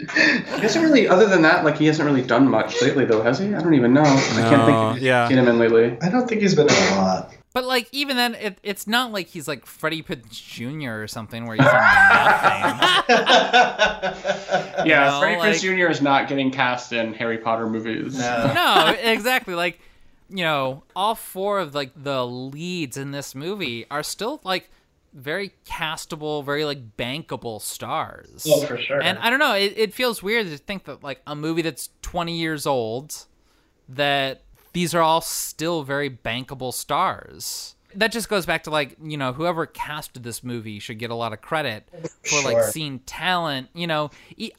He hasn't really, other than that, like he hasn't really done much lately, though, has he? I don't even know. I can't think of yeah. seen him in lately. I don't think he's been in a lot. But like even then it, it's not like he's like Freddie Prinze Jr. or something where he's in nothing. Yeah, know, Freddie like- Prinze Jr. is not getting cast in Harry Potter movies. no, exactly. Like, you know, all four of like the leads in this movie are still like very castable, very like bankable stars. Oh, for sure. And I don't know, it, it feels weird to think that like a movie that's 20 years old that these are all still very bankable stars. That just goes back to like, you know, whoever casted this movie should get a lot of credit for like Sure. seeing talent. You know,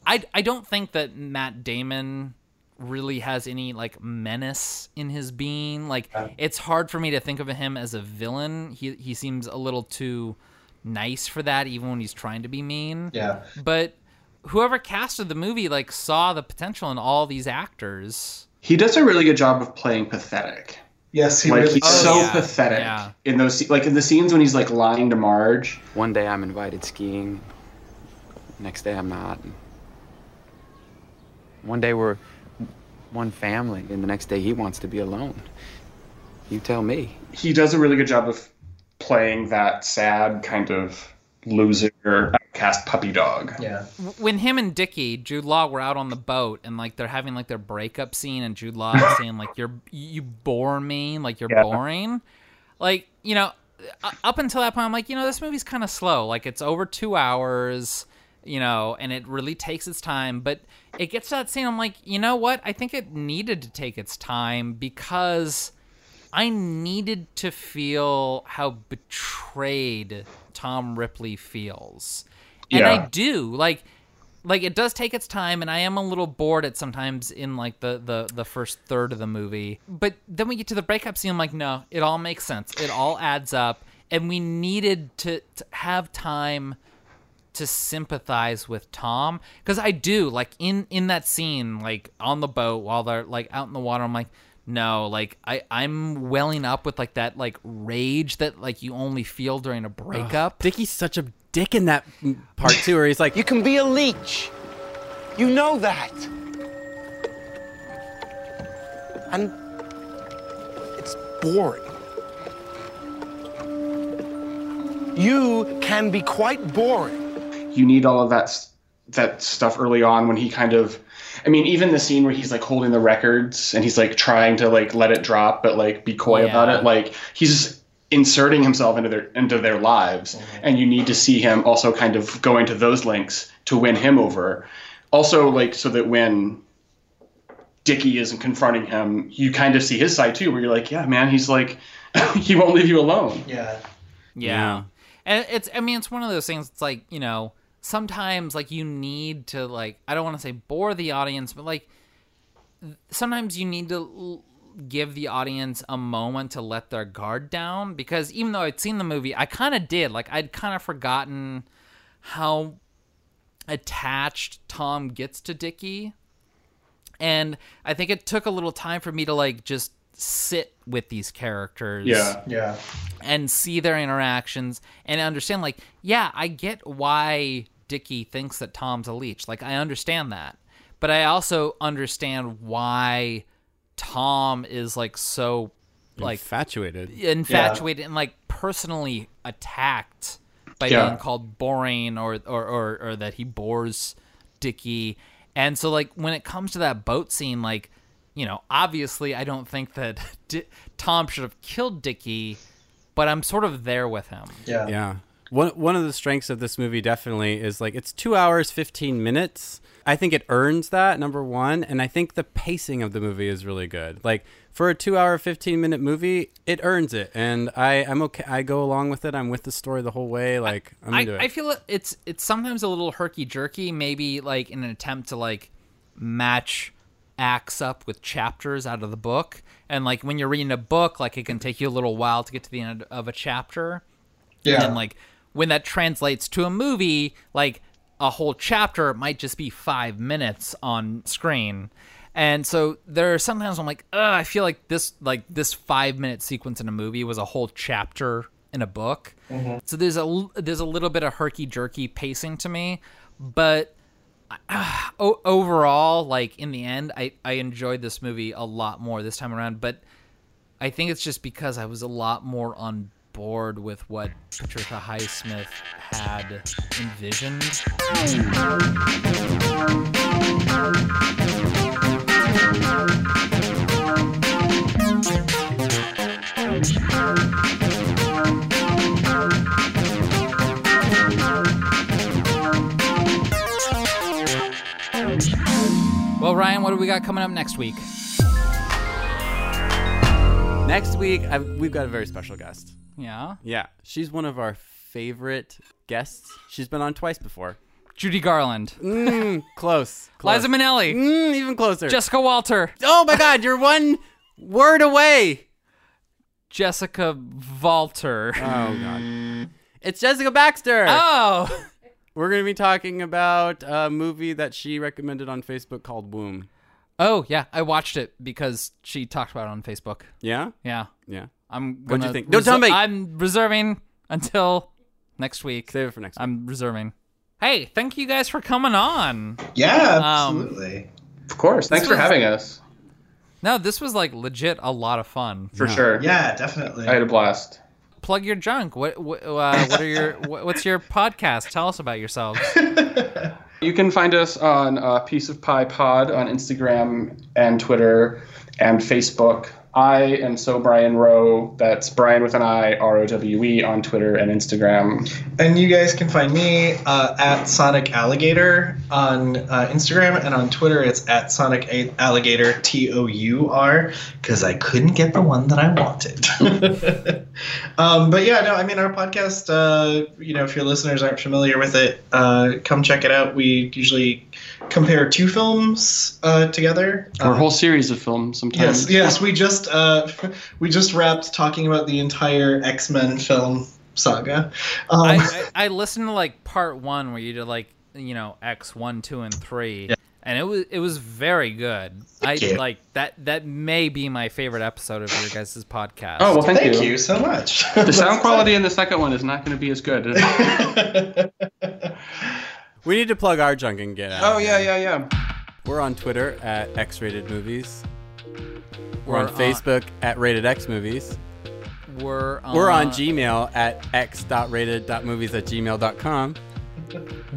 I, I don't think that Matt Damon really has any like menace in his being. Like it's hard for me to think of him as a villain. He he seems a little too nice for that even when he's trying to be mean. Yeah. But whoever casted the movie like saw the potential in all these actors. He does a really good job of playing pathetic. Yes, he like really he's does. so oh, yeah, pathetic yeah. in those sce- like in the scenes when he's like lying to Marge. One day I'm invited skiing. Next day I'm not. One day we're one family, and the next day he wants to be alone. You tell me. He does a really good job of playing that sad kind of loser outcast puppy dog. Yeah. when him and Dickie, Jude Law, were out on the boat and like they're having like their breakup scene, and Jude Law is saying like you're you bore me, like you're Yeah. boring. Like you know, up until that point, I'm like you know this movie's kind of slow. Like it's over two hours, you know, and it really takes its time. But it gets to that scene, I'm like, you know what? I think it needed to take its time because. I needed to feel how betrayed Tom Ripley feels. And I do. Like like it does take its time and I am a little bored at sometimes in like the the the first third of the movie. But then we get to the breakup scene I'm like, no, it all makes sense. It all adds up and we needed to, to have time to sympathize with Tom because I do like in in that scene like on the boat while they're like out in the water I'm like no like I I'm welling up with like that like rage that like you only feel during a breakup Dickie's such a dick in that part too, where he's like, You can be a leech. You know that. And it's boring. You can be quite boring. You need all of that that stuff early on when he kind of I mean even the scene where he's like holding the records and he's like trying to like let it drop but like be coy about it like he's inserting himself into their into their lives. Mm-hmm. And you need to see him also kind of going to those links to win him over. Also like so that when Dickie isn't confronting him you kind of see his side too where you're like yeah man he's like he won't leave you alone. Yeah. Yeah. And it's I mean it's one of those things it's like, you know, sometimes like you need to like I don't want to say bore the audience, but like sometimes you need to l- give the audience a moment to let their guard down because even though I'd seen the movie, I kind of did. Like I'd kind of forgotten how attached Tom gets to Dickie. And I think it took a little time for me to like just sit with these characters Yeah. Yeah. and see their interactions and understand like yeah i get why dickie thinks that tom's a leech like i understand that but i also understand why tom is like so like infatuated. infatuated and like personally attacked by Yeah. being called boring or, or or or that he bores Dickie. And so like when it comes to that boat scene, like you know, obviously I don't think that Di- Tom should have killed Dickie, but I'm sort of there with him. Yeah. Yeah. One one of the strengths of this movie definitely is like it's two hours fifteen minutes. I think it earns that number one, and I think the pacing of the movie is really good. Like for a two hour fifteen minute movie, it earns it, and I I'm okay. I go along with it. I'm with the story the whole way. Like I'm I, into it. I feel it's it's sometimes a little herky jerky, maybe like in an attempt to like match acts up with chapters out of the book. And like when you're reading a book, like it can take you a little while to get to the end of a chapter. Yeah. And like when that translates to a movie, like a whole chapter might just be five minutes on screen. And so there are sometimes I'm like, Ugh, I feel like this like this five minute sequence in a movie was a whole chapter in a book. Mhm. So there's a there's a little bit of herky jerky pacing to me, but uh, overall, like in the end, I I enjoyed this movie a lot more this time around. But I think it's just because I was a lot more on board with what Patricia Highsmith had envisioned. Well, Ryan, what do we got coming up next week? Next week, I've, we've got a very special guest. Yeah. Yeah, she's one of our favorite guests. She's been on twice before. Judy Garland. Mm, close. close. Liza Minnelli. Mm, even closer. Jessica Walter. Oh my God, you're one word away. Jessica Walter. Oh God. It's Jessica Baxter. Oh. We're going to be talking about a movie that she recommended on Facebook called Womb. Oh yeah, I watched it because she talked about it on Facebook. Yeah? Yeah. Yeah. I'm. What'd you gonna think? Don't tell me. I'm reserving until next week. Save it for next week. I'm reserving. Hey, thank you guys for coming on. Yeah, Um, absolutely. Of course. Thanks for having us. No, this was like legit a lot of fun. For sure. Yeah, definitely. I had a blast. Plug your junk. What what, uh, what are your what's your podcast? Tell us about yourselves. You can find us on uh, Piece of Pie Pod on Instagram and Twitter and Facebook. I am so Brian Rowe. That's Brian with an I, R O W E on Twitter and Instagram. And you guys can find me uh, at Sonic Alligator on uh, Instagram and on Twitter. It's at Sonic A- Alligator T O U R because I couldn't get the one that I wanted. um, but yeah, no, I mean our podcast. Uh, you know, if your listeners aren't familiar with it, uh, come check it out. We usually compare two films uh, together. Or a whole series of films sometimes. Yes, yes. We just uh, we just wrapped talking about the entire X Men film saga. Um, I, I I listened to like part one where you did like you know X one, two, and three, Yeah. and it was it was very good. I you. like that. That may be my favorite episode of your guys' podcast. Oh, well, thank, thank you so much. The sound quality in the second one is not going to be as good. We need to plug our junk and get out. oh, yeah, yeah, yeah. We're on Twitter at X Rated Movies. We're, We're on on- Facebook at Rated X Movies. we're on, We're on Gmail at x.rated.movies at gmail.com.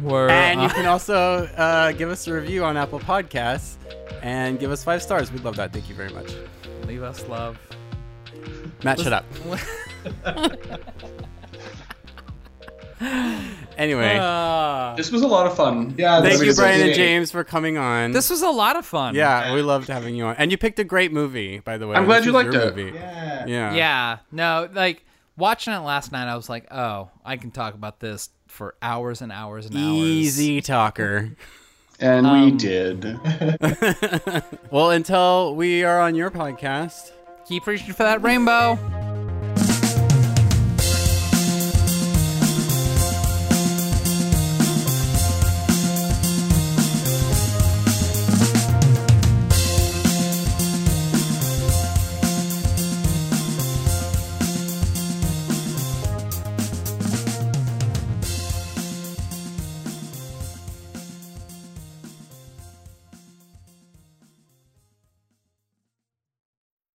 We're And you can also uh, give us a review on Apple Podcasts and give us five stars. We'd love that. Thank you very much. leave us love. Matt, shut up. Anyway, Ah. This was a lot of fun. yeah, thank you, Brian and. James, for coming on. this was a lot of fun. yeah, we loved having you on. And you picked a great movie, by the way. I'm glad This you liked your it. Movie. Yeah. Yeah. Yeah. No, like watching it last night, I was like, oh, I can talk about this for hours and hours and hours. Easy talker. And we Um, did. well, until we are on your podcast, Keep reaching for that rainbow.